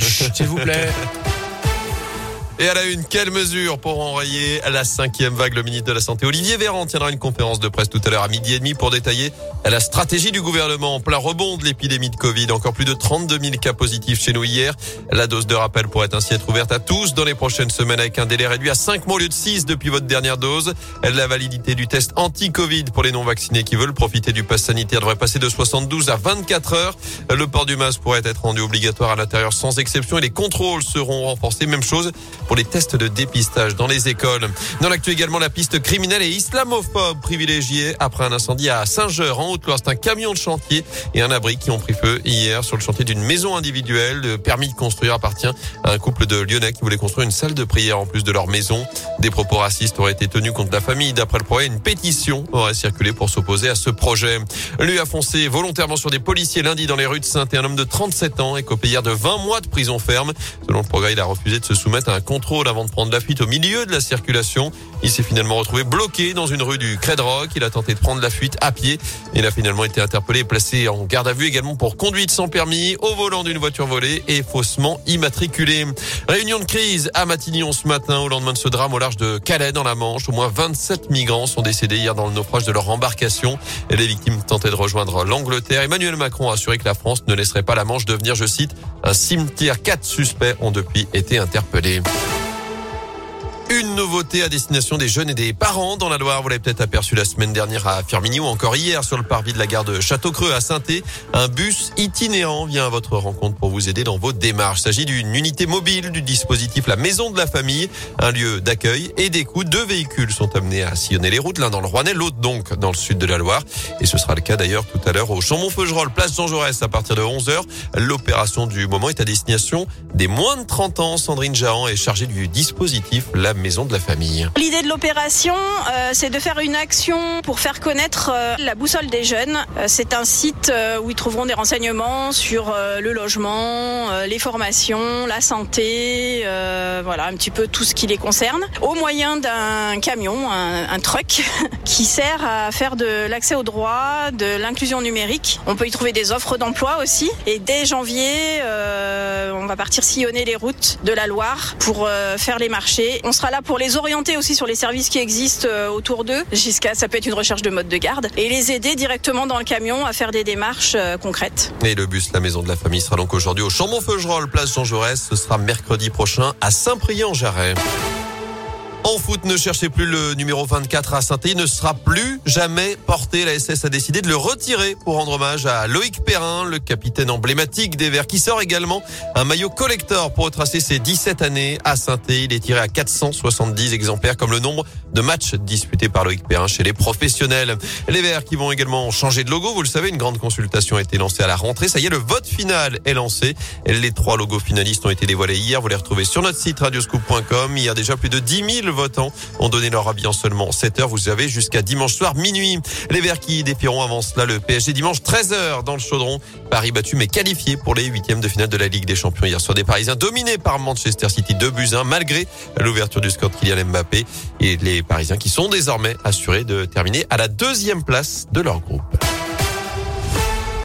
s'il vous plaît. Et à la une, quelle mesure pour enrayer la cinquième vague? Le ministre de la Santé, Olivier Véran, tiendra une conférence de presse tout à l'heure à midi et demi pour détailler la stratégie du gouvernement en plein rebond de l'épidémie de Covid. Encore plus de 32 000 cas positifs chez nous hier. La dose de rappel pourrait ainsi être ouverte à tous dans les prochaines semaines avec un délai réduit à 5 mois au lieu de 6 depuis votre dernière dose. La validité du test anti-Covid pour les non-vaccinés qui veulent profiter du pass sanitaire devrait passer de 72 à 24 heures. Le port du masque pourrait être rendu obligatoire à l'intérieur sans exception et les contrôles seront renforcés. Même chose pour les tests de dépistage dans les écoles. Dans l'actu également, la piste criminelle et islamophobe privilégiée après un incendie à Saint-Geur en Haute-Loire. C'est un camion de chantier et un abri qui ont pris feu hier sur le chantier d'une maison individuelle. Le permis de construire appartient à un couple de Lyonnais qui voulait construire une salle de prière en plus de leur maison. Des propos racistes auraient été tenus contre la famille. D'après le projet, une pétition aurait circulé pour s'opposer à ce projet. Lui a foncé volontairement sur des policiers lundi dans les rues de saint et un homme de 37 ans, écopé hier de 20 mois de prison ferme. Selon le progrès, il a refusé de se soumettre à un avant de prendre la fuite au milieu de la circulation. Il s'est finalement retrouvé bloqué dans une rue du Rock. Il a tenté de prendre la fuite à pied. Il a finalement été interpellé et placé en garde à vue également pour conduite sans permis, au volant d'une voiture volée et faussement immatriculé. Réunion de crise à Matignon ce matin au lendemain de ce drame au large de Calais dans la Manche. Au moins 27 migrants sont décédés hier dans le naufrage de leur embarcation. Et les victimes tentaient de rejoindre l'Angleterre. Emmanuel Macron a assuré que la France ne laisserait pas la Manche devenir, je cite, un cimetière. Quatre suspects ont depuis été interpellés. Nouveauté à destination des jeunes et des parents dans la Loire. Vous l'avez peut-être aperçu la semaine dernière à Firminy ou encore hier sur le parvis de la gare de Château-Creux à saint Un bus itinérant vient à votre rencontre pour vous aider dans vos démarches. Il s'agit d'une unité mobile du dispositif La Maison de la Famille, un lieu d'accueil et d'écoute. Deux véhicules sont amenés à sillonner les routes, l'un dans le Rouennais, l'autre donc dans le sud de la Loire. Et ce sera le cas d'ailleurs tout à l'heure au Chambon-Feugerolles, place Jean Jaurès à partir de 11h. L'opération du moment est à destination des moins de 30 ans. Sandrine Jahan est chargée du dispositif La maison de la famille. L'idée de l'opération, euh, c'est de faire une action pour faire connaître euh, la boussole des jeunes. Euh, c'est un site où ils trouveront des renseignements sur le logement, les formations, la santé, voilà, un petit peu tout ce qui les concerne, au moyen d'un camion, un, un truck, qui sert à faire de l'accès au droit, de l'inclusion numérique. On peut y trouver des offres d'emploi aussi. Et dès janvier, on va partir sillonner les routes de la Loire pour faire les marchés. On sera là pour les orienter aussi sur les services qui existent euh, autour d'eux, jusqu'à ça peut être une recherche de mode de garde, et les aider directement dans le camion à faire des démarches euh, concrètes. Et le bus La Maison de la Famille sera donc aujourd'hui au Chambon-Feugerolles, place Jean Jaurès. Ce sera mercredi prochain à Saint-Priest-en-Jarret. En foot, ne cherchez plus le numéro 24 à saint ne sera plus jamais porté. La SS a décidé de le retirer pour rendre hommage à Loïc Perrin, le capitaine emblématique des Verts, qui sort également un maillot collector pour retracer ses 17 années à saint Il est tiré à 470 exemplaires comme le nombre de matchs disputés par Loïc Perrin chez les professionnels. Les Verts qui vont également changer de logo. Vous le savez, une grande consultation a été lancée à la rentrée. Ça y est, le vote final est lancé. Les trois logos finalistes ont été dévoilés hier. Vous les retrouvez sur notre site radioscoop.com. Il y a déjà plus de 10 000 votants ont donné leur avis en seulement 7 heures. Vous avez jusqu'à dimanche soir minuit. Les Verts qui défieront avant cela le PSG dimanche 13 heures dans le chaudron. Paris battu mais qualifié pour les huitièmes de finale de la Ligue des Champions hier soir des Parisiens dominés par Manchester City de buts malgré l'ouverture du score de Kylian Mbappé et les Parisiens qui sont désormais assurés de terminer à la deuxième place de leur groupe.